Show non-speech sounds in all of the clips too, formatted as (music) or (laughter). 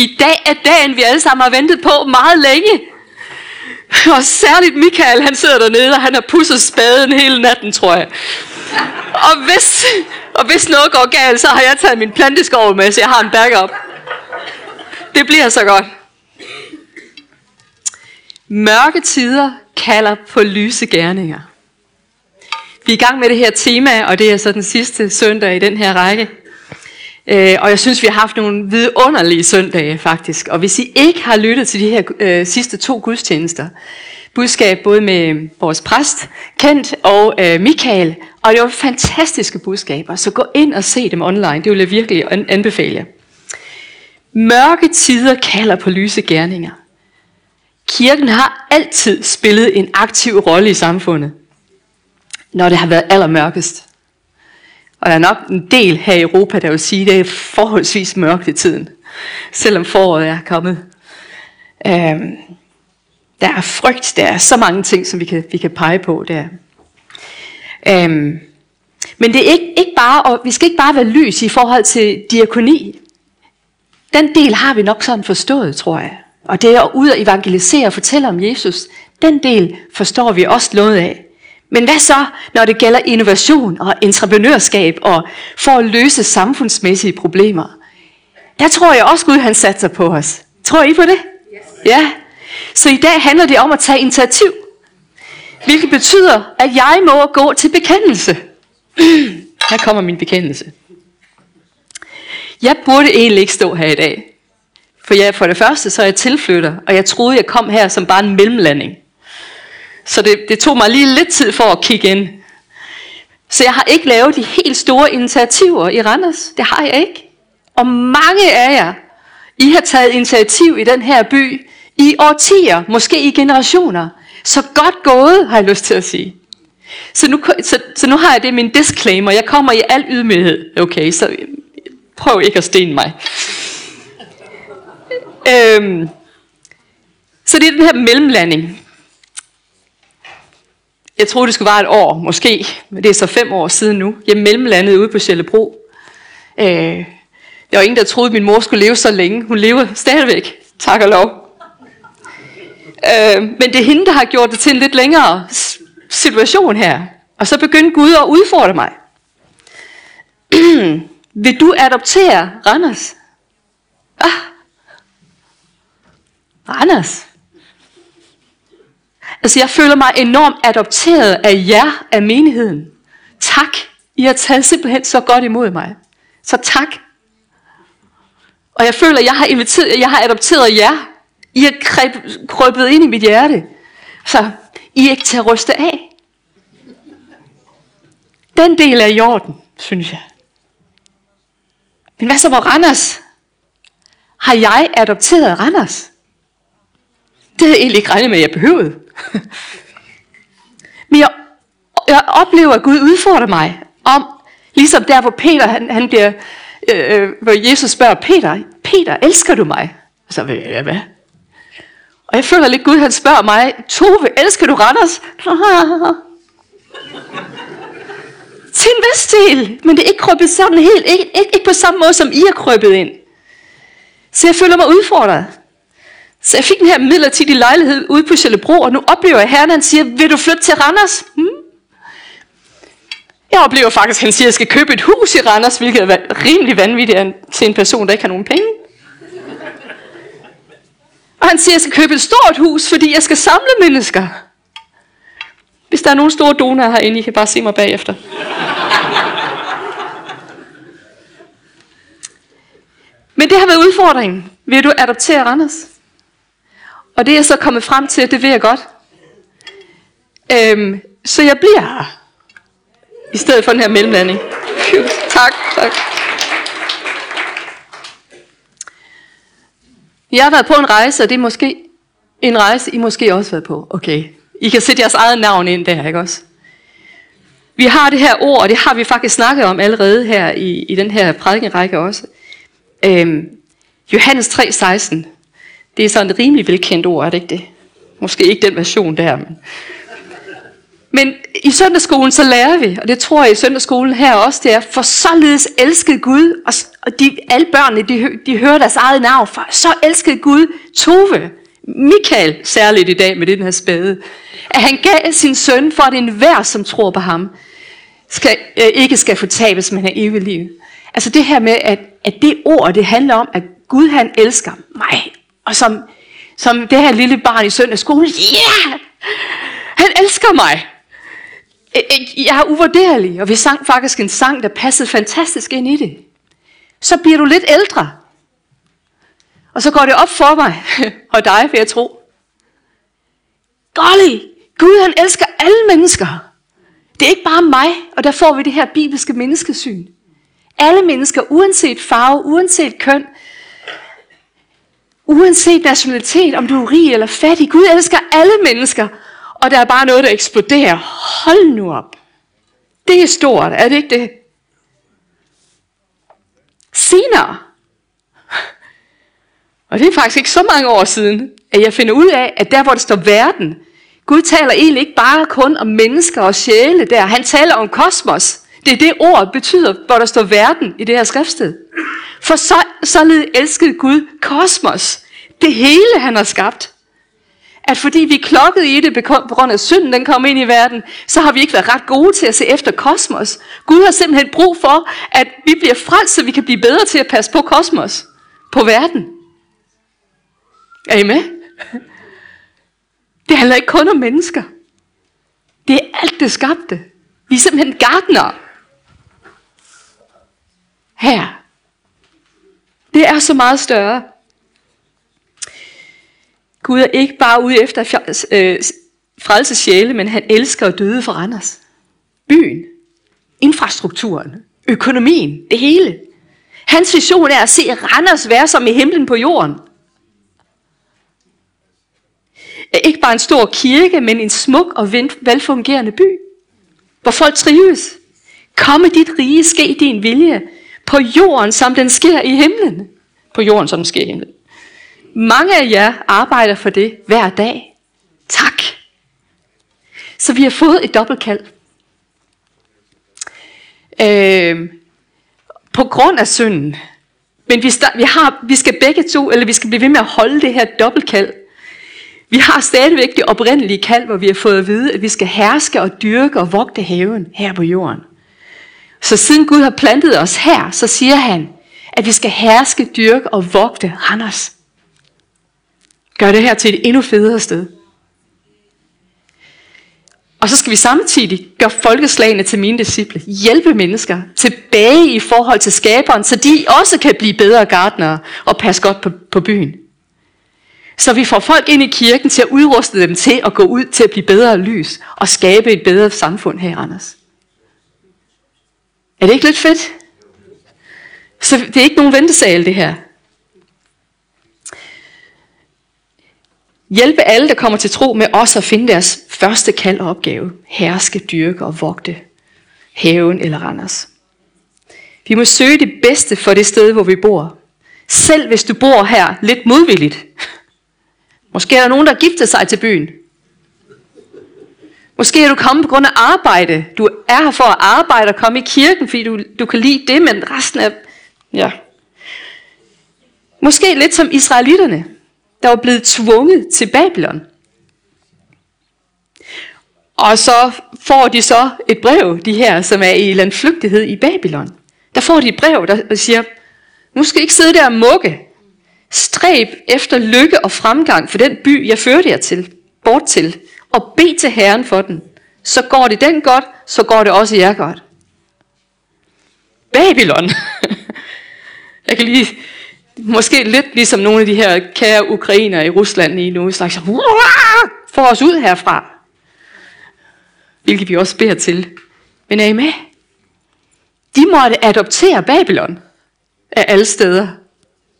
I dag er dagen, vi alle sammen har ventet på meget længe. Og særligt Michael, han sidder dernede, og han har pusset spaden hele natten, tror jeg. Og hvis, og hvis noget går galt, så har jeg taget min planteskov med, så jeg har en backup. Det bliver så godt. Mørke tider kalder på lyse gerninger. Vi er i gang med det her tema, og det er så den sidste søndag i den her række. Øh, og jeg synes, vi har haft nogle vidunderlige søndage faktisk. Og hvis I ikke har lyttet til de her øh, sidste to gudstjenester, budskab både med vores præst, Kent og øh, Michael, og det var fantastiske budskaber, så gå ind og se dem online, det vil jeg virkelig anbefale jer. Mørke tider kalder på lyse gerninger. Kirken har altid spillet en aktiv rolle i samfundet, når det har været allermørkest. Og der er nok en del her i Europa, der vil sige, at det er forholdsvis mørkt i tiden, selvom foråret er kommet. Øhm, der er frygt, der er så mange ting, som vi kan, vi kan pege på der. Øhm, men det er ikke, ikke bare, og vi skal ikke bare være lys i forhold til diakoni. Den del har vi nok sådan forstået, tror jeg. Og det er at ud og evangelisere og fortælle om Jesus. Den del forstår vi også noget af. Men hvad så, når det gælder innovation og entreprenørskab og for at løse samfundsmæssige problemer? Der tror jeg også, Gud han satser på os. Tror I på det? Yes. Ja. Så i dag handler det om at tage initiativ. Hvilket betyder, at jeg må gå til bekendelse. Her kommer min bekendelse. Jeg burde egentlig ikke stå her i dag. For jeg, for det første, så er jeg tilflytter, og jeg troede, jeg kom her som bare en mellemlanding. Så det, det tog mig lige lidt tid for at kigge ind. Så jeg har ikke lavet de helt store initiativer i Randers. Det har jeg ikke. Og mange af jer, I har taget initiativ i den her by i årtier, måske i generationer. Så godt gået, har jeg lyst til at sige. Så nu, så, så nu har jeg det min disclaimer. Jeg kommer i al ydmyghed. Okay, så prøv ikke at stene mig. øhm, så det er den her mellemlanding. Jeg troede, det skulle være et år, måske. Men det er så fem år siden nu. Jeg mellemlandede ude på Sjællebro. Øh, der var ingen, der troede, at min mor skulle leve så længe. Hun lever stadigvæk. Tak og lov. Øh, men det er hende, der har gjort det til en lidt længere situation her. Og så begyndte Gud at udfordre mig. (clears throat) Vil du adoptere Randers? Ah. Randers? Altså jeg føler mig enormt adopteret af jer, af menigheden. Tak. I har taget simpelthen så godt imod mig. Så tak. Og jeg føler, at jeg har, inviteret, jeg har adopteret jer. I har krøbet ind i mit hjerte. Så I er ikke til at ryste af. Den del er i orden, synes jeg. Men hvad så med Randers? Har jeg adopteret Randers? Det havde jeg egentlig ikke regnet med, at jeg behøvede. Men jeg, jeg oplever, at Gud udfordrer mig om, ligesom der, hvor Peter, han, han bliver, øh, øh hvor Jesus spørger Peter, Peter, elsker du mig? Og så vil jeg, hvad? Og jeg føler lidt, Gud han spørger mig, Tove, elsker du Randers? (laughs) Til en vis del, men det er ikke krøbet sådan helt, ikke, ikke, ikke på samme måde, som I er krøbet ind. Så jeg føler mig udfordret. Så jeg fik den her midlertidige lejlighed ude på Sjællebro, og nu oplever jeg, at herren han siger, vil du flytte til Randers? Hmm? Jeg oplever faktisk, at han siger, at jeg skal købe et hus i Randers, hvilket er rimelig vanvittigt til en person, der ikke har nogen penge. Og han siger, at jeg skal købe et stort hus, fordi jeg skal samle mennesker. Hvis der er nogle store donorer herinde, I kan bare se mig bagefter. Men det har været udfordringen. Vil du adoptere Randers? Og det er så kommet frem til, det vil jeg godt. Øhm, så jeg bliver her. I stedet for den her mellemlanding. tak, tak. Jeg har været på en rejse, og det er måske en rejse, I måske også har været på. Okay. I kan sætte jeres eget navn ind der, ikke også? Vi har det her ord, og det har vi faktisk snakket om allerede her i, i den her prædikenrække også. Øhm, Johannes 3,16. Det er sådan et rimelig velkendt ord, er det ikke det? Måske ikke den version der, men... Men i søndagsskolen så lærer vi, og det tror jeg i søndagsskolen her også, det er, for således elskede Gud, og de, alle børnene, de, de hører deres eget navn, for så elskede Gud Tove, Michael særligt i dag med den her spade, at han gav sin søn for, at enhver, som tror på ham, skal, øh, ikke skal fortabes, men have evigt liv. Altså det her med, at, at det ord, det handler om, at Gud han elsker mig. Og som, som det her lille barn i søndagsskolen, ja, yeah! han elsker mig. Jeg er uvurderlig, og vi sang faktisk en sang, der passede fantastisk ind i det. Så bliver du lidt ældre, og så går det op for mig, (laughs) og dig vil jeg tro. Golly, Gud han elsker alle mennesker. Det er ikke bare mig, og der får vi det her bibelske menneskesyn. Alle mennesker, uanset farve, uanset køn, uanset nationalitet, om du er rig eller fattig. Gud elsker alle mennesker, og der er bare noget, der eksploderer. Hold nu op. Det er stort, er det ikke det? Senere, og det er faktisk ikke så mange år siden, at jeg finder ud af, at der hvor det står verden, Gud taler egentlig ikke bare kun om mennesker og sjæle der. Han taler om kosmos. Det er det ord betyder, hvor der står verden i det her skriftsted. For så, således elskede Gud kosmos. Det hele han har skabt. At fordi vi klokkede i det på grund af synden, den kom ind i verden, så har vi ikke været ret gode til at se efter kosmos. Gud har simpelthen brug for, at vi bliver frelst, så vi kan blive bedre til at passe på kosmos. På verden. Er I med? Det handler ikke kun om mennesker. Det er alt det skabte. Vi er simpelthen gardner. Her. Det er så meget større. Gud er ikke bare ude efter øh, frelse sjæle, men han elsker at døde for Randers. Byen, infrastrukturen, økonomien, det hele. Hans vision er at se Randers være som i himlen på jorden. Ikke bare en stor kirke, men en smuk og velfungerende by, hvor folk trives. Komme dit rige, ske din vilje, på jorden, som den sker i himlen. På jorden, som den sker i himlen. Mange af jer arbejder for det hver dag. Tak. Så vi har fået et dobbeltkald. Øh, på grund af synden. Men vi, vi, har, vi skal begge to, eller vi skal blive ved med at holde det her dobbeltkald. Vi har stadigvæk det oprindelige kald, hvor vi har fået at vide, at vi skal herske og dyrke og vogte haven her på jorden. Så siden Gud har plantet os her, så siger han, at vi skal herske, dyrke og vogte Randers. Gør det her til et endnu federe sted. Og så skal vi samtidig gøre folkeslagene til mine disciple. Hjælpe mennesker tilbage i forhold til skaberen, så de også kan blive bedre gardnere og passe godt på, på byen. Så vi får folk ind i kirken til at udruste dem til at gå ud til at blive bedre lys og skabe et bedre samfund her, Anders. Er det ikke lidt fedt? Så det er ikke nogen ventesal, det her. Hjælpe alle, der kommer til tro med os at finde deres første kald og opgave. Herske, dyrke og vogte haven eller Randers. Vi må søge det bedste for det sted, hvor vi bor. Selv hvis du bor her lidt modvilligt. Måske er der nogen, der gifter sig til byen. Måske er du kommet på grund af arbejde. Du er her for at arbejde og komme i kirken, fordi du, du kan lide det, men resten af... Ja. Måske lidt som israelitterne, der var blevet tvunget til Babylon. Og så får de så et brev, de her, som er i landflygtighed i Babylon. Der får de et brev, der siger, nu skal I ikke sidde der og mukke. Stræb efter lykke og fremgang for den by, jeg førte jer til, bort til, og bed til Herren for den. Så går det den godt, så går det også jer godt. Babylon. (laughs) jeg kan lige, måske lidt ligesom nogle af de her kære ukrainer i Rusland lige nu, slags, få os ud herfra. Hvilket vi også beder til. Men er I med? De måtte adoptere Babylon af alle steder.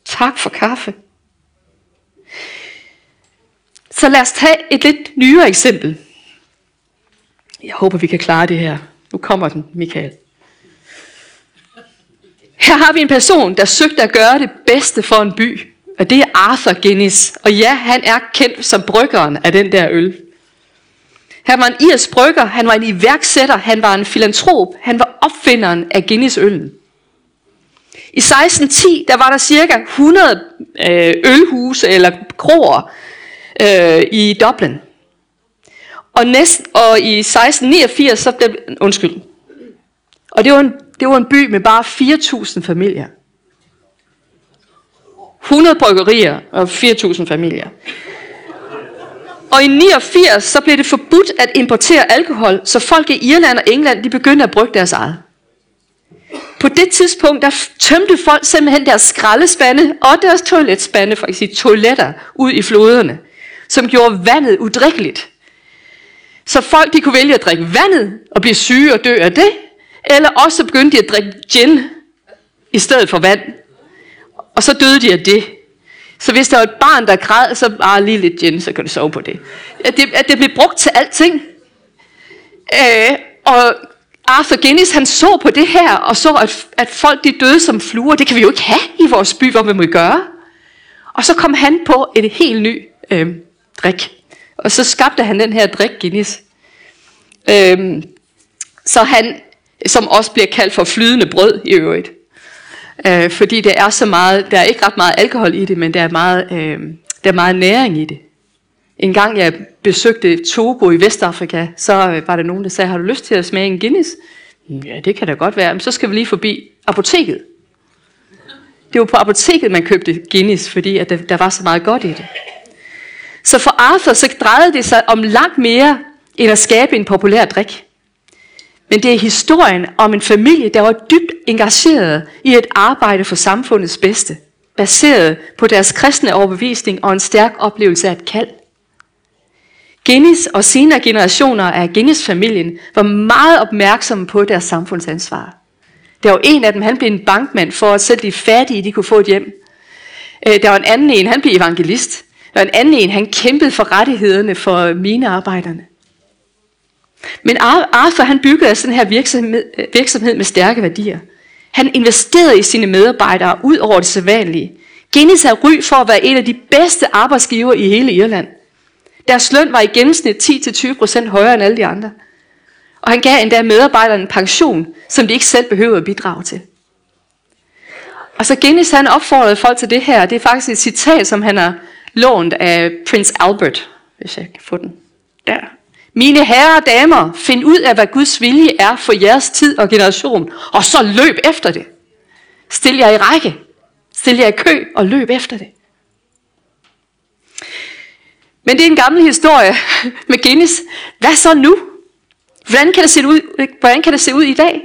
Tak for kaffe. Så lad os tage et lidt nyere eksempel. Jeg håber, vi kan klare det her. Nu kommer den, Michael. Her har vi en person, der søgte at gøre det bedste for en by. Og det er Arthur Guinness. Og ja, han er kendt som bryggeren af den der øl. Han var en irsk brygger, han var en iværksætter, han var en filantrop, han var opfinderen af Guinness øllen. I 1610, der var der cirka 100 øh, ølhuse eller kroer øh, i Dublin. Og, næsten, og i 1689, så blev, undskyld, og det var, en, det var en by med bare 4.000 familier. 100 bryggerier og 4.000 familier. Og i 89 så blev det forbudt at importere alkohol, så folk i Irland og England de begyndte at brygge deres eget. På det tidspunkt der tømte folk simpelthen deres skraldespande og deres toiletspande, faktisk toiletter, ud i floderne, som gjorde vandet udrikkeligt. Så folk de kunne vælge at drikke vandet og blive syge og dø af det, eller også begyndte de at drikke gin i stedet for vand. Og så døde de af det. Så hvis der var et barn, der græd, så bare lige lidt gin, så kan du sove på det. At det, at det blev brugt til alting. Øh, og Arthur Guinness, han så på det her, og så, at, at folk de døde som fluer. Det kan vi jo ikke have i vores by, hvor vi må gøre. Og så kom han på et helt ny øh, drik. Og så skabte han den her drik Guinness. Øhm, så han, som også bliver kaldt for flydende brød i øvrigt. Øh, fordi det er så meget, der er ikke ret meget alkohol i det, men der er meget, øh, der er meget næring i det. En gang jeg besøgte Togo i Vestafrika, så øh, var der nogen, der sagde, har du lyst til at smage en Guinness? Mm, ja, det kan da godt være, men så skal vi lige forbi apoteket. Det var på apoteket, man købte Guinness, fordi at der, der var så meget godt i det. Så for Arthur, så drejede det sig om langt mere, end at skabe en populær drik. Men det er historien om en familie, der var dybt engageret i et arbejde for samfundets bedste, baseret på deres kristne overbevisning og en stærk oplevelse af et kald. Guinness og senere generationer af Guinness-familien var meget opmærksomme på deres samfundsansvar. Der var en af dem, han blev en bankmand for at selv de fattige, de kunne få et hjem. Øh, der var en anden en, han blev evangelist. Der en anden en, han kæmpede for rettighederne for minearbejderne. Men Arthur han byggede altså den her virksomhed, virksomhed med stærke værdier. Han investerede i sine medarbejdere ud over det sædvanlige. Guinness er ry for at være en af de bedste arbejdsgiver i hele Irland. Deres løn var i gennemsnit 10-20% højere end alle de andre. Og han gav endda medarbejderne en pension, som de ikke selv behøvede at bidrage til. Og så Guinness han opfordrede folk til det her. Det er faktisk et citat, som han har lånt af Prince Albert, hvis jeg kan få den der. Mine herrer og damer, find ud af, hvad Guds vilje er for jeres tid og generation, og så løb efter det. Stil jer i række, stil jer i kø og løb efter det. Men det er en gammel historie med Guinness. Hvad så nu? Hvordan kan det se ud, hvordan kan det se ud i dag?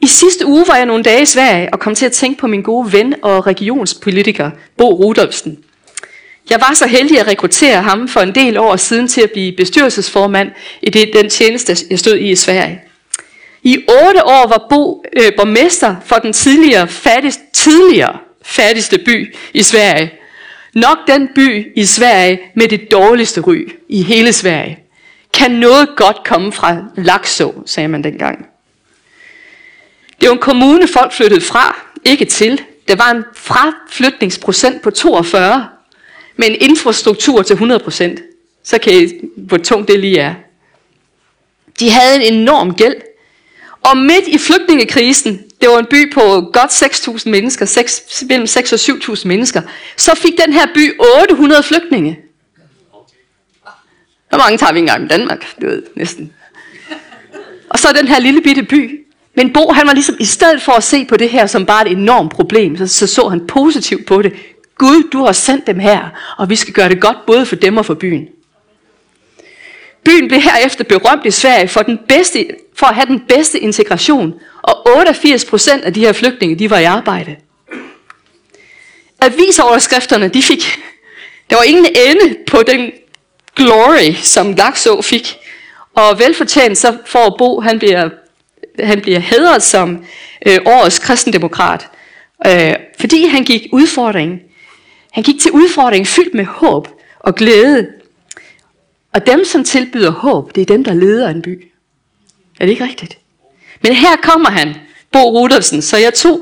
I sidste uge var jeg nogle dage i Sverige og kom til at tænke på min gode ven og regionspolitiker, Bo Rudolfsen. Jeg var så heldig at rekruttere ham for en del år siden til at blive bestyrelsesformand i det, den tjeneste, jeg stod i i Sverige. I otte år var Bo øh, borgmester for den tidligere, fattigste, tidligere fattigste by i Sverige. Nok den by i Sverige med det dårligste ry i hele Sverige. Kan noget godt komme fra Laxå, sagde man dengang. Det var en kommune, folk flyttede fra, ikke til. Der var en fraflytningsprocent på 42 med en infrastruktur til 100%, så kan I, hvor tungt det lige er. De havde en enorm gæld. Og midt i flygtningekrisen, det var en by på godt 6.000 mennesker, 6, mellem 6 og 7.000 mennesker, så fik den her by 800 flygtninge. Hvor mange tager vi engang i Danmark, du ved, næsten. Og så den her lille bitte by. Men Bo, han var ligesom, i stedet for at se på det her som bare et enormt problem, så så, så han positivt på det. Gud, du har sendt dem her, og vi skal gøre det godt både for dem og for byen. Byen blev herefter berømt i Sverige for, den bedste, for at have den bedste integration, og 88 procent af de her flygtninge, de var i arbejde. Avisoverskrifterne, de fik, der var ingen ende på den glory, som Laxå fik. Og velfortjent så får Bo, han bliver, han bliver hedret som øh, årets kristendemokrat, øh, fordi han gik udfordringen han gik til udfordringen fyldt med håb og glæde. Og dem, som tilbyder håb, det er dem, der leder en by. Er det ikke rigtigt? Men her kommer han, Bo Rudolfsen. Så jeg tog,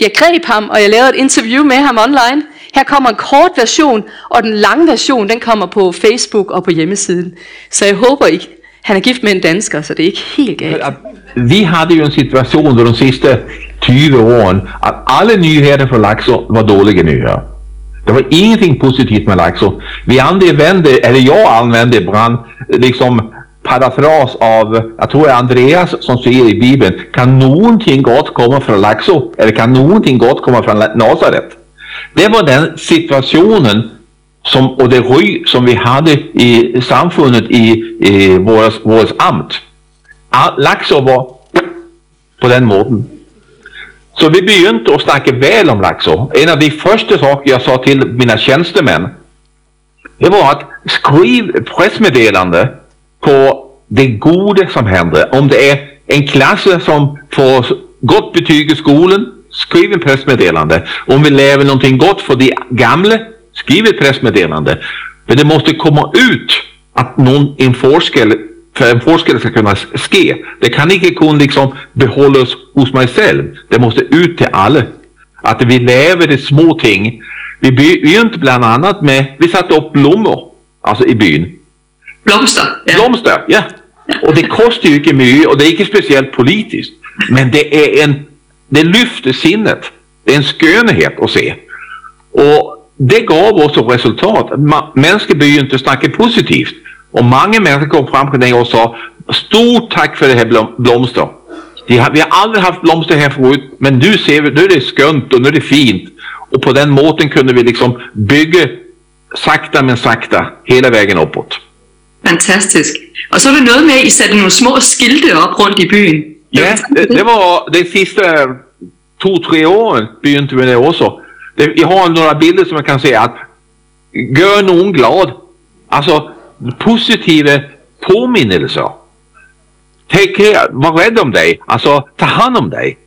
jeg greb ham, og jeg lavede et interview med ham online. Her kommer en kort version, og den lange version, den kommer på Facebook og på hjemmesiden. Så jeg håber ikke, han er gift med en dansker, så det er ikke helt galt. Altså, vi havde jo en situation under de sidste 20 åren at alle nyheder fra Laxå var dårlige nyheder. Det var ingenting positivt med Laxå. Vi använde, eller jag använde ibland, liksom parafras av, jag tror det är Andreas som säger i Bibeln, kan någonting gott komma från Laxå? Eller kan någonting gott komma från Nasaret? Det var den situationen som, och det ry som vi hade i samfundet i, i vårt, amt. Laxå var på den måten. Så vi begynte att snakke väl om Laxå. En av de första saker jag sa till mina tjänstemän, det var att skriv pressmeddelande på det gode som händer. Om det är en klass som får gott betyg i skolan, skriv en pressmeddelande. Om vi lever någonting gott för de gamla, skriv ett pressmeddelande. Men det måste komma ut att någon, en forskare för en forskel ska kunna ske. Det kan inte kun liksom behållas hos mig själv. Det måste ut till alla. Att vi lever i små ting. Vi begynte bland annat med, vi satte upp blommor, alltså i byn. Blomster. Ja. Blomster, ja. Och det kostar ju inte mycket och det är inte speciellt politiskt. Men det är en, det lyfter sinnet. Det är en skönhet att se. Och det gav också resultat. Människor började inte snacka positivt. Och många människor kom fram till mig och sa stort tack för det här blom, blomster. Har, vi har aldrig haft blomster här förut men nu ser vi, nu är det skönt och nu är det fint. Och på den måten kunde vi liksom bygga sakta men sakta hela vägen uppåt. Fantastisk. Og så er det noget med, I satte nogle små skilte op rundt i byen. Ja, det, det var de sidste to-tre åren begyndte vi det. Det, jeg har några bilder som jag kan se att gör någon glad. Alltså positiva påminnelser. Take care, var rädd om dig. Alltså ta hand om dig.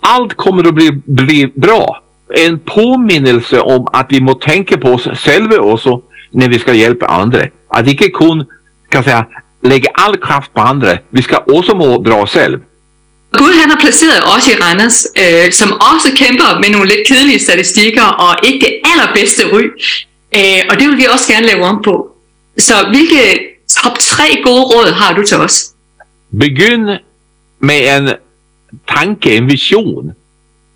Allt kommer att bli, bli bra. En påminnelse om att vi må tänka på oss själva också när vi ska hjälpa andra. Att inte kun kan säga, lägga all kraft på andra. Vi ska också må bra själv. Gud han har placeret os i Randers, øh, som også kæmper med nogle lidt kedelige statistikker og ikke det allerbedste ry. Øh, og det vil vi også gerne lave om på. Så hvilke top tre gode råd har du til os? Begynd med en tanke, en vision,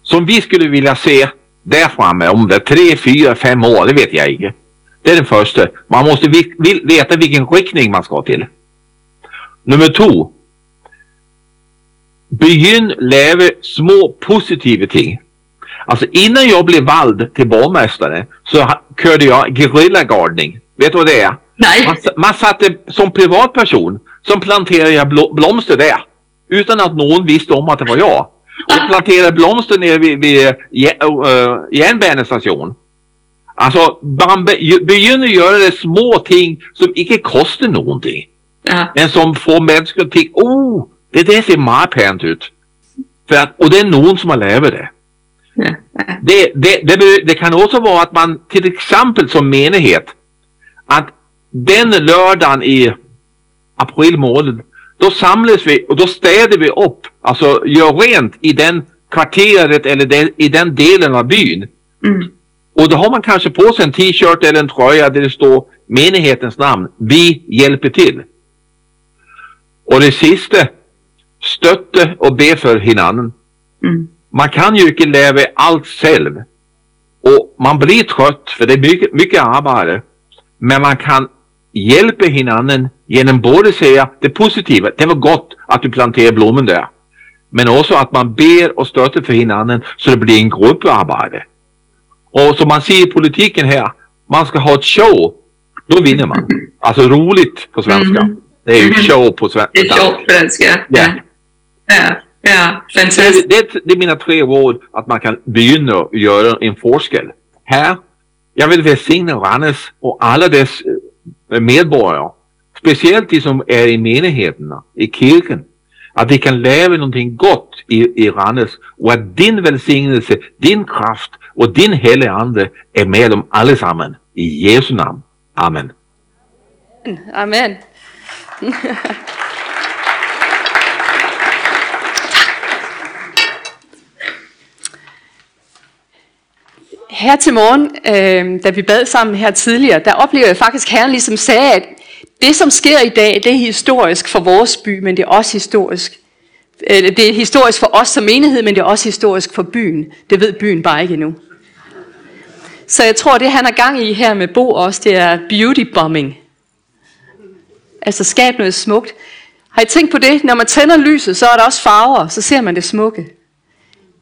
som vi skulle vilja se der fremme om det tre, fyra, fem år, det vet jag ikke. Det är den första. Man måste veta vilken riktning man ska till. Nummer två. Begynn leva små positiva ting. Alltså innan jag blev vald till borgmästare så körde jag gerillagardning. Vet du vad det är? Nej. Man, man satte som privatperson som planterade jag blomster där. Utan att någon visste om att det var jag. Och (laughs) planterade blomster nere vid, vid uh, järnbanestation. Alltså, man begynner göra det små ting som inte kostar någonting. Ja. Men som får människor att tänka, oh, det där ser pænt ut. För att, och det är någon som har lavet det. Ja. Det, det, det, det, kan också vara att man till exempel som menighet, att den lördagen i april månad, då samlas vi och då städar vi upp, alltså gör rent i den kvarteret eller den, i den delen av byn. Mm. Och då har man kanske på sig en t-shirt eller en tröja där det står menighetens namn. Vi hjälper till. Och det sista, stötte och be för hinanden. Mm. Man kan ju inte leva allt själv. Och man blir trött för det är mycket, mycket arbete. Men man kan hjälpa hinanden genom både säga det positiva, det var gott att du planterade blommen där. Men också att man ber och stöttar för hinanden så det blir en grupparbete. Och som man ser i politiken här, man ska ha ett show, då vinner man. Alltså roligt på svenska. Mm. Det är ju show på svenska. Det är show på svenska. Ja. Ja, ja. fantastiskt. Det, det, det, är mina tre råd att man kan begynna göra en forskel. Här, jag vill välsigna Rannes och alla dess medborgare. Speciellt de som är i menigheterna, i kyrkan. Att de kan leva någonting gott i, i Rannes och att din välsignelse, din kraft och din helige Ande är med dem allesammen. I Jesu namn. Amen. Amen. (laughs) her til morgen, øh, da vi bad sammen her tidligere, der oplever jeg faktisk, at Herren ligesom sagde, at det som sker i dag, det er historisk for vores by, men det er også historisk. Øh, det er historisk for os som menighed, men det er også historisk for byen. Det ved byen bare ikke endnu. Så jeg tror, det han har gang i her med Bo også, det er beauty bombing. Altså skab noget smukt. Har I tænkt på det? Når man tænder lyset, så er der også farver, så ser man det smukke.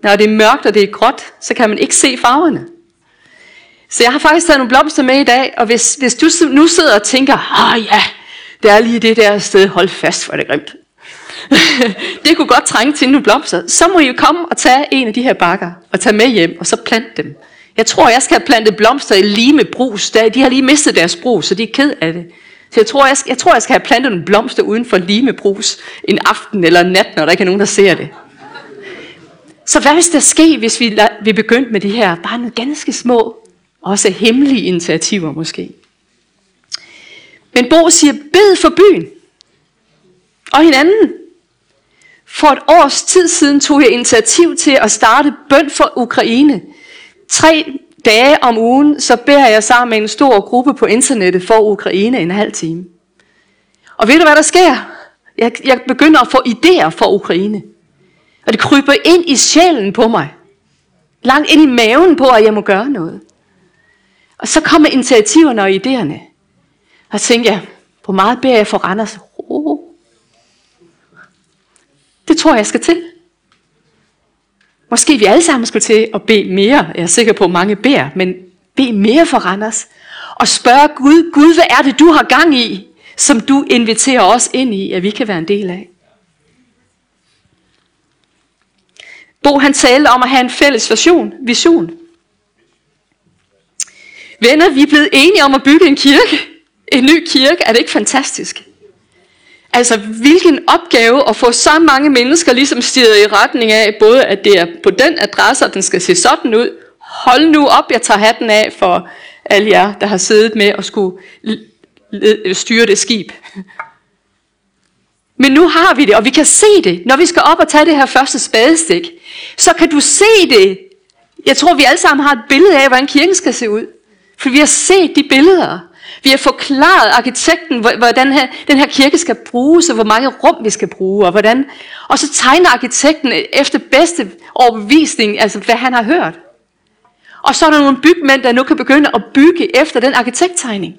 Når det er mørkt og det er gråt, så kan man ikke se farverne. Så jeg har faktisk taget nogle blomster med i dag, og hvis, hvis du nu sidder og tænker, ah ja, det er lige det der sted, hold fast, for det grimt. (laughs) det kunne godt trænge til nogle blomster. Så må I jo komme og tage en af de her bakker, og tage med hjem, og så plante dem. Jeg tror, jeg skal have plantet blomster i Lime Brus. De har lige mistet deres brus, så de er ked af det. Så jeg tror, jeg skal, jeg tror, jeg skal have plantet nogle blomster uden for Lime Brus en aften eller en nat, når der ikke er nogen, der ser det. Så hvad hvis der ske, hvis vi, vi begyndte med de her bare nogle ganske små, også hemmelige initiativer måske? Men Bo siger, bed for byen og hinanden. For et års tid siden tog jeg initiativ til at starte bøn for Ukraine. Tre dage om ugen, så beder jeg sammen med en stor gruppe på internettet for Ukraine en halv time. Og ved du hvad der sker? Jeg, jeg begynder at få idéer for Ukraine. Og det kryber ind i sjælen på mig. Langt ind i maven på, at jeg må gøre noget. Og så kommer initiativerne og idéerne. Og så tænker jeg, hvor meget beder jeg for Randers? Oh. Det tror jeg, jeg skal til. Måske vi alle sammen skulle til at bede mere. Jeg er sikker på, at mange beder, men bed mere for Randers. Og spørge Gud, Gud, hvad er det, du har gang i, som du inviterer os ind i, at vi kan være en del af? Bo han talte om at have en fælles vision. vision. Venner, vi er blevet enige om at bygge en kirke. En ny kirke. Er det ikke fantastisk? Altså, hvilken opgave at få så mange mennesker ligesom stiget i retning af, både at det er på den adresse, og den skal se sådan ud. Hold nu op, jeg tager hatten af for alle jer, der har siddet med og skulle styre det skib. Men nu har vi det, og vi kan se det. Når vi skal op og tage det her første spadestik, så kan du se det. Jeg tror, vi alle sammen har et billede af, hvordan kirken skal se ud. For vi har set de billeder. Vi har forklaret arkitekten, hvordan her, den her kirke skal bruges, og hvor mange rum vi skal bruge, og hvordan. Og så tegner arkitekten efter bedste overbevisning, altså hvad han har hørt. Og så er der nogle bygmænd, der nu kan begynde at bygge efter den arkitekttegning.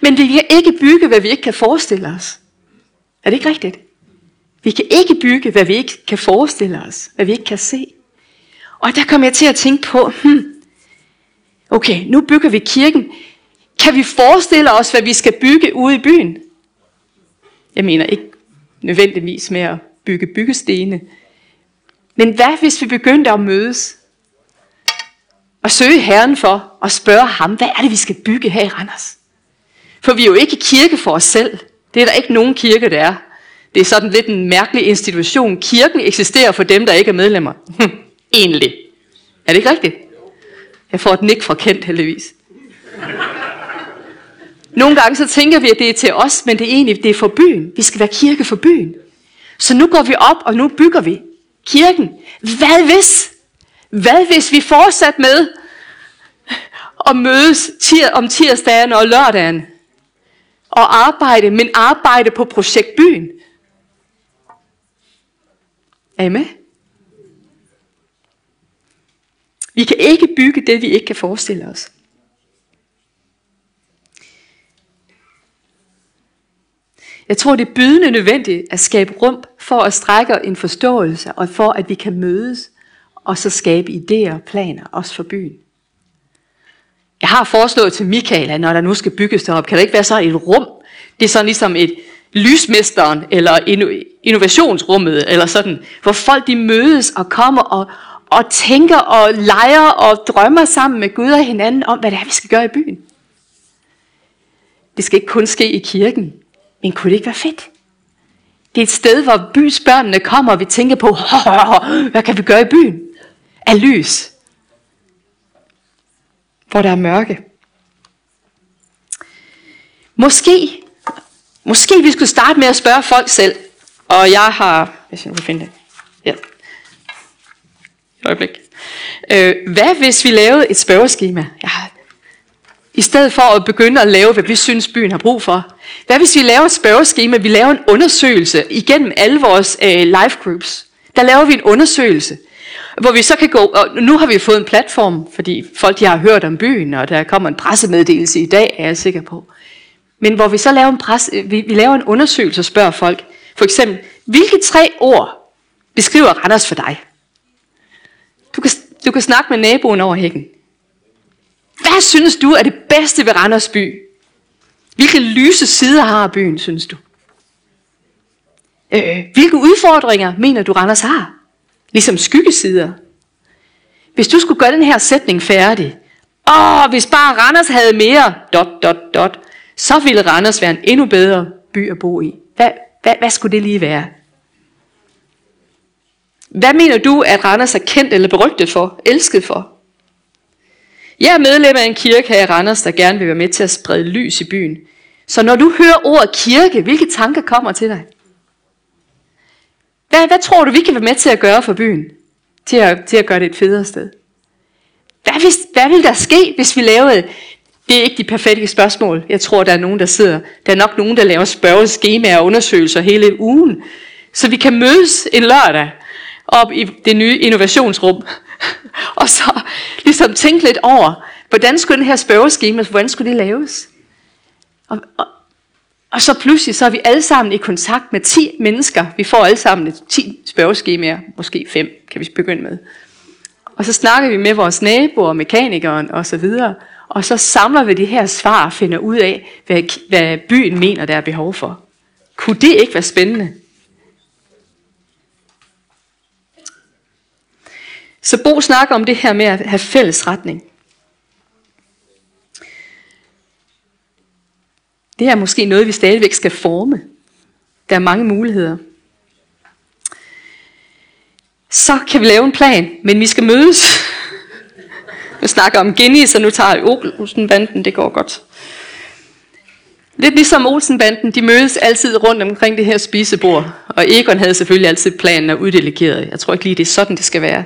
Men vi kan ikke bygge, hvad vi ikke kan forestille os. Er det ikke rigtigt? Vi kan ikke bygge, hvad vi ikke kan forestille os, hvad vi ikke kan se. Og der kommer jeg til at tænke på, hmm, okay, nu bygger vi kirken. Kan vi forestille os, hvad vi skal bygge ude i byen? Jeg mener ikke nødvendigvis med at bygge byggestene. Men hvad hvis vi begyndte at mødes og søge Herren for og spørge ham, hvad er det, vi skal bygge her i Randers? For vi er jo ikke kirke for os selv. Det er der ikke nogen kirke, der er. Det er sådan lidt en mærkelig institution. Kirken eksisterer for dem, der ikke er medlemmer. (laughs) Egentlig. Er det ikke rigtigt? Jeg får et nik fra Kent heldigvis. Nogle gange så tænker vi, at det er til os, men det er egentlig det er for byen. Vi skal være kirke for byen. Så nu går vi op, og nu bygger vi kirken. Hvad hvis? Hvad hvis vi fortsat med at mødes tir- om tirsdagen og lørdagen? Og arbejde, men arbejde på projekt byen. Er I med? Vi kan ikke bygge det, vi ikke kan forestille os. Jeg tror, det er bydende nødvendigt at skabe rum for at strække en forståelse, og for at vi kan mødes, og så skabe idéer og planer, også for byen. Jeg har foreslået til Michael, at når der nu skal bygges derop, kan der ikke være så et rum, det er sådan ligesom et lysmesteren, eller innovationsrummet, eller sådan, hvor folk de mødes og kommer og, og tænker og leger og drømmer sammen med Gud og hinanden om, hvad det er, vi skal gøre i byen. Det skal ikke kun ske i kirken, men kunne det ikke være fedt? Det er et sted, hvor bysbørnene kommer, og vi tænker på, hvad kan vi gøre i byen? Af lys. Hvor der er mørke. Måske, måske vi skulle starte med at spørge folk selv. Og jeg har, hvis jeg nu kan finde det. Et øjeblik. Øh, hvad hvis vi lavede et spørgeskema? Ja. I stedet for at begynde at lave, hvad vi synes, byen har brug for. Hvad hvis vi laver et spørgeskema? Vi laver en undersøgelse igennem alle vores øh, life groups. Der laver vi en undersøgelse, hvor vi så kan gå, og nu har vi fået en platform, fordi folk de har hørt om byen, og der kommer en pressemeddelelse i dag, er jeg sikker på. Men hvor vi så laver en, pres, øh, vi, vi laver en undersøgelse og spørger folk, for eksempel, hvilke tre ord beskriver Randers for dig? Du kan, du kan snakke med naboen over hækken. Hvad synes du er det bedste ved Randers by? Hvilke lyse sider har byen, synes du? Øh, hvilke udfordringer mener du, Randers har? Ligesom skyggesider. Hvis du skulle gøre den her sætning færdig, åh, hvis bare Randers havde mere, dot, dot, dot, så ville Randers være en endnu bedre by at bo i. Hvad, hvad, hvad skulle det lige være? Hvad mener du, at Randers er kendt eller berygtet for, elsket for? Jeg er medlem af en kirke her i Randers, der gerne vil være med til at sprede lys i byen. Så når du hører ordet kirke, hvilke tanker kommer til dig? Hvad, hvad tror du, vi kan være med til at gøre for byen? Til at, til at gøre det et federe sted? Hvad, hvis, hvad vil der ske, hvis vi lavede... Det er ikke de perfekte spørgsmål. Jeg tror, der er nogen, der sidder... Der er nok nogen, der laver spørgeskemaer og undersøgelser hele ugen. Så vi kan mødes en lørdag op i det nye innovationsrum. (laughs) og så ligesom tænke lidt over, hvordan skulle den her spørgeskema, hvordan skulle det laves? Og, og, og så pludselig så er vi alle sammen i kontakt med 10 mennesker. Vi får alle sammen 10 spørgeskemaer, måske 5 kan vi begynde med. Og så snakker vi med vores naboer, mekanikeren og så videre. Og så samler vi de her svar og finder ud af, hvad, hvad byen mener, der er behov for. Kunne det ikke være spændende? Så Bo snakker om det her med at have fælles retning. Det er måske noget, vi stadigvæk skal forme. Der er mange muligheder. Så kan vi lave en plan, men vi skal mødes. (laughs) Vi snakker om Guinness, så nu tager Olsenbanden, det går godt. Lidt ligesom Olsenbanden, de mødes altid rundt omkring det her spisebord. Og Egon havde selvfølgelig altid planen og uddelegeret. Jeg tror ikke lige, det er sådan, det skal være.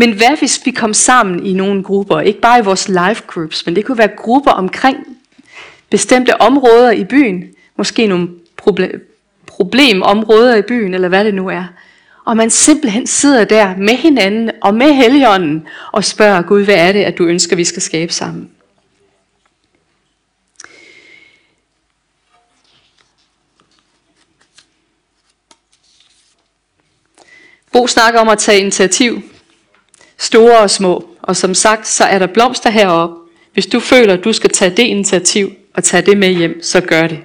Men hvad hvis vi kom sammen i nogle grupper, ikke bare i vores life groups, men det kunne være grupper omkring bestemte områder i byen, måske nogle problem, problemområder i byen, eller hvad det nu er. Og man simpelthen sidder der med hinanden og med helligånden og spørger Gud, hvad er det, at du ønsker, vi skal skabe sammen? Bo snakker om at tage initiativ store og små. Og som sagt, så er der blomster heroppe. Hvis du føler, at du skal tage det initiativ og tage det med hjem, så gør det.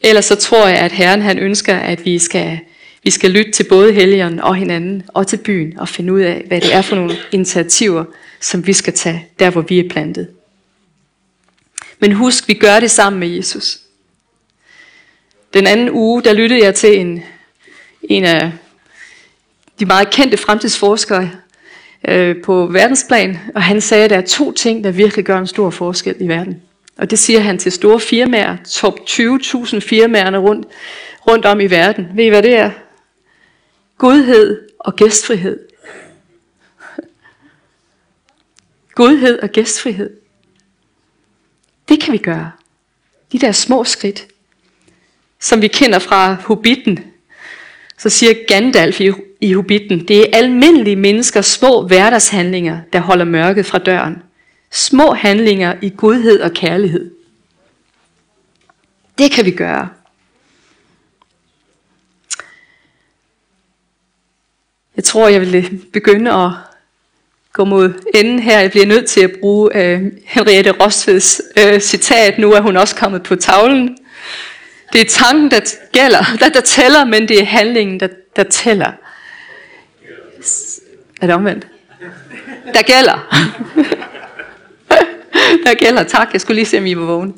Ellers så tror jeg, at Herren han ønsker, at vi skal, vi skal lytte til både helgeren og hinanden og til byen og finde ud af, hvad det er for nogle initiativer, som vi skal tage der, hvor vi er plantet. Men husk, vi gør det sammen med Jesus. Den anden uge, der lyttede jeg til en, en af de meget kendte fremtidsforskere, øh, på verdensplan, og han sagde, at der er to ting, der virkelig gør en stor forskel i verden. Og det siger han til store firmaer, top 20.000 firmaerne rundt, rundt om i verden. Ved I hvad det er? Godhed og gæstfrihed. Godhed og gæstfrihed. Det kan vi gøre. De der små skridt, som vi kender fra Hobbiten. Så siger Gandalf i i Hobitten. Det er almindelige menneskers små hverdagshandlinger, der holder mørket fra døren. Små handlinger i godhed og kærlighed. Det kan vi gøre. Jeg tror, jeg vil øh, begynde at gå mod enden her. Jeg bliver nødt til at bruge øh, Henriette Rostveds øh, citat. Nu er hun også kommet på tavlen. Det er tanken, der gælder, der, der tæller, men det er handlingen, der, der tæller. Er det omvendt? Der gælder. Der gælder, tak. Jeg skulle lige se, om I var vågne.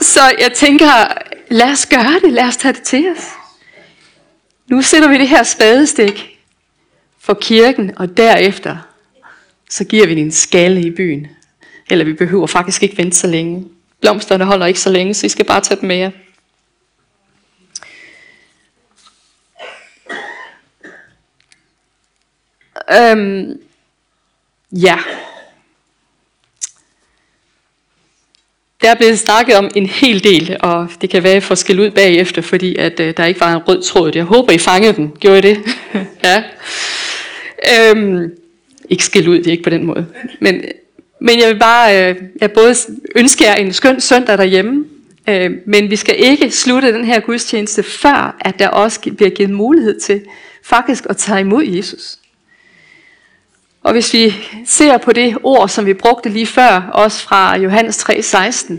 Så jeg tænker, lad os gøre det. Lad os tage det til os. Nu sætter vi det her spadestik for kirken, og derefter så giver vi den en skalle i byen. Eller vi behøver faktisk ikke vente så længe. Blomsterne holder ikke så længe, så I skal bare tage dem med jer. Øhm, ja. Der er blevet snakket om en hel del, og det kan være, at får skæld ud bagefter, fordi at, øh, der ikke var en rød tråd. Jeg håber, I fangede den. Gjorde I det? (laughs) ja. Øhm, ikke skæld ud, det er ikke på den måde. Men, men jeg vil bare øh, jeg både ønske jer en skøn søndag derhjemme, øh, men vi skal ikke slutte den her gudstjeneste, før at der også bliver givet mulighed til faktisk at tage imod Jesus. Og hvis vi ser på det ord, som vi brugte lige før, også fra Johannes 3:16,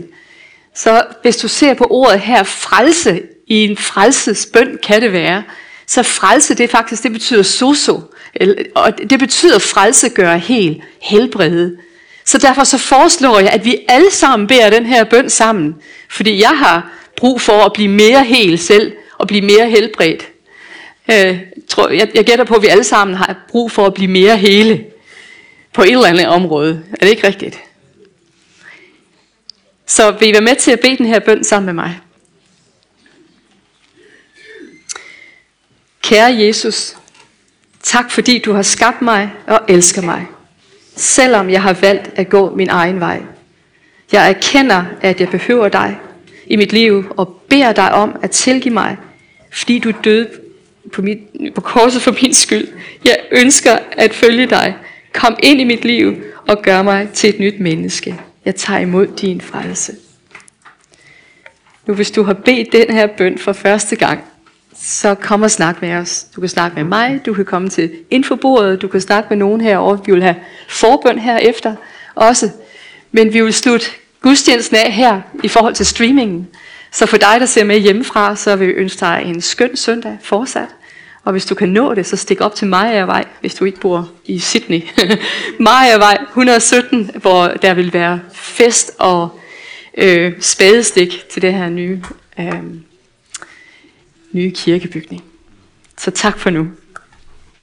så hvis du ser på ordet her, frelse, i en frelsesbøn kan det være, så frelse, det faktisk, det betyder soso, og det betyder frelse gøre helt, helbrede. Så derfor så foreslår jeg, at vi alle sammen beder den her bøn sammen, fordi jeg har brug for at blive mere hel selv, og blive mere helbredt. Øh, tror, jeg, jeg gætter på, at vi alle sammen har brug for at blive mere hele på et eller andet område. Er det ikke rigtigt? Så vil I være med til at bede den her bøn sammen med mig? Kære Jesus, tak fordi du har skabt mig og elsker mig, selvom jeg har valgt at gå min egen vej. Jeg erkender, at jeg behøver dig i mit liv og beder dig om at tilgive mig, fordi du døde på, mit, på korset for min skyld. Jeg ønsker at følge dig. Kom ind i mit liv og gør mig til et nyt menneske. Jeg tager imod din frelse. Nu hvis du har bedt den her bøn for første gang, så kom og snak med os. Du kan snakke med mig, du kan komme til infobordet, du kan snakke med nogen herovre. Vi vil have forbøn herefter også. Men vi vil slutte gudstjenesten af her i forhold til streamingen. Så for dig, der ser med hjemmefra, så vil vi ønske dig en skøn søndag fortsat. Og hvis du kan nå det, så stik op til Majavej, hvis du ikke bor i Sydney. (laughs) Majavej 117, hvor der vil være fest og øh, spadestik til det her nye, øh, nye kirkebygning. Så tak for nu.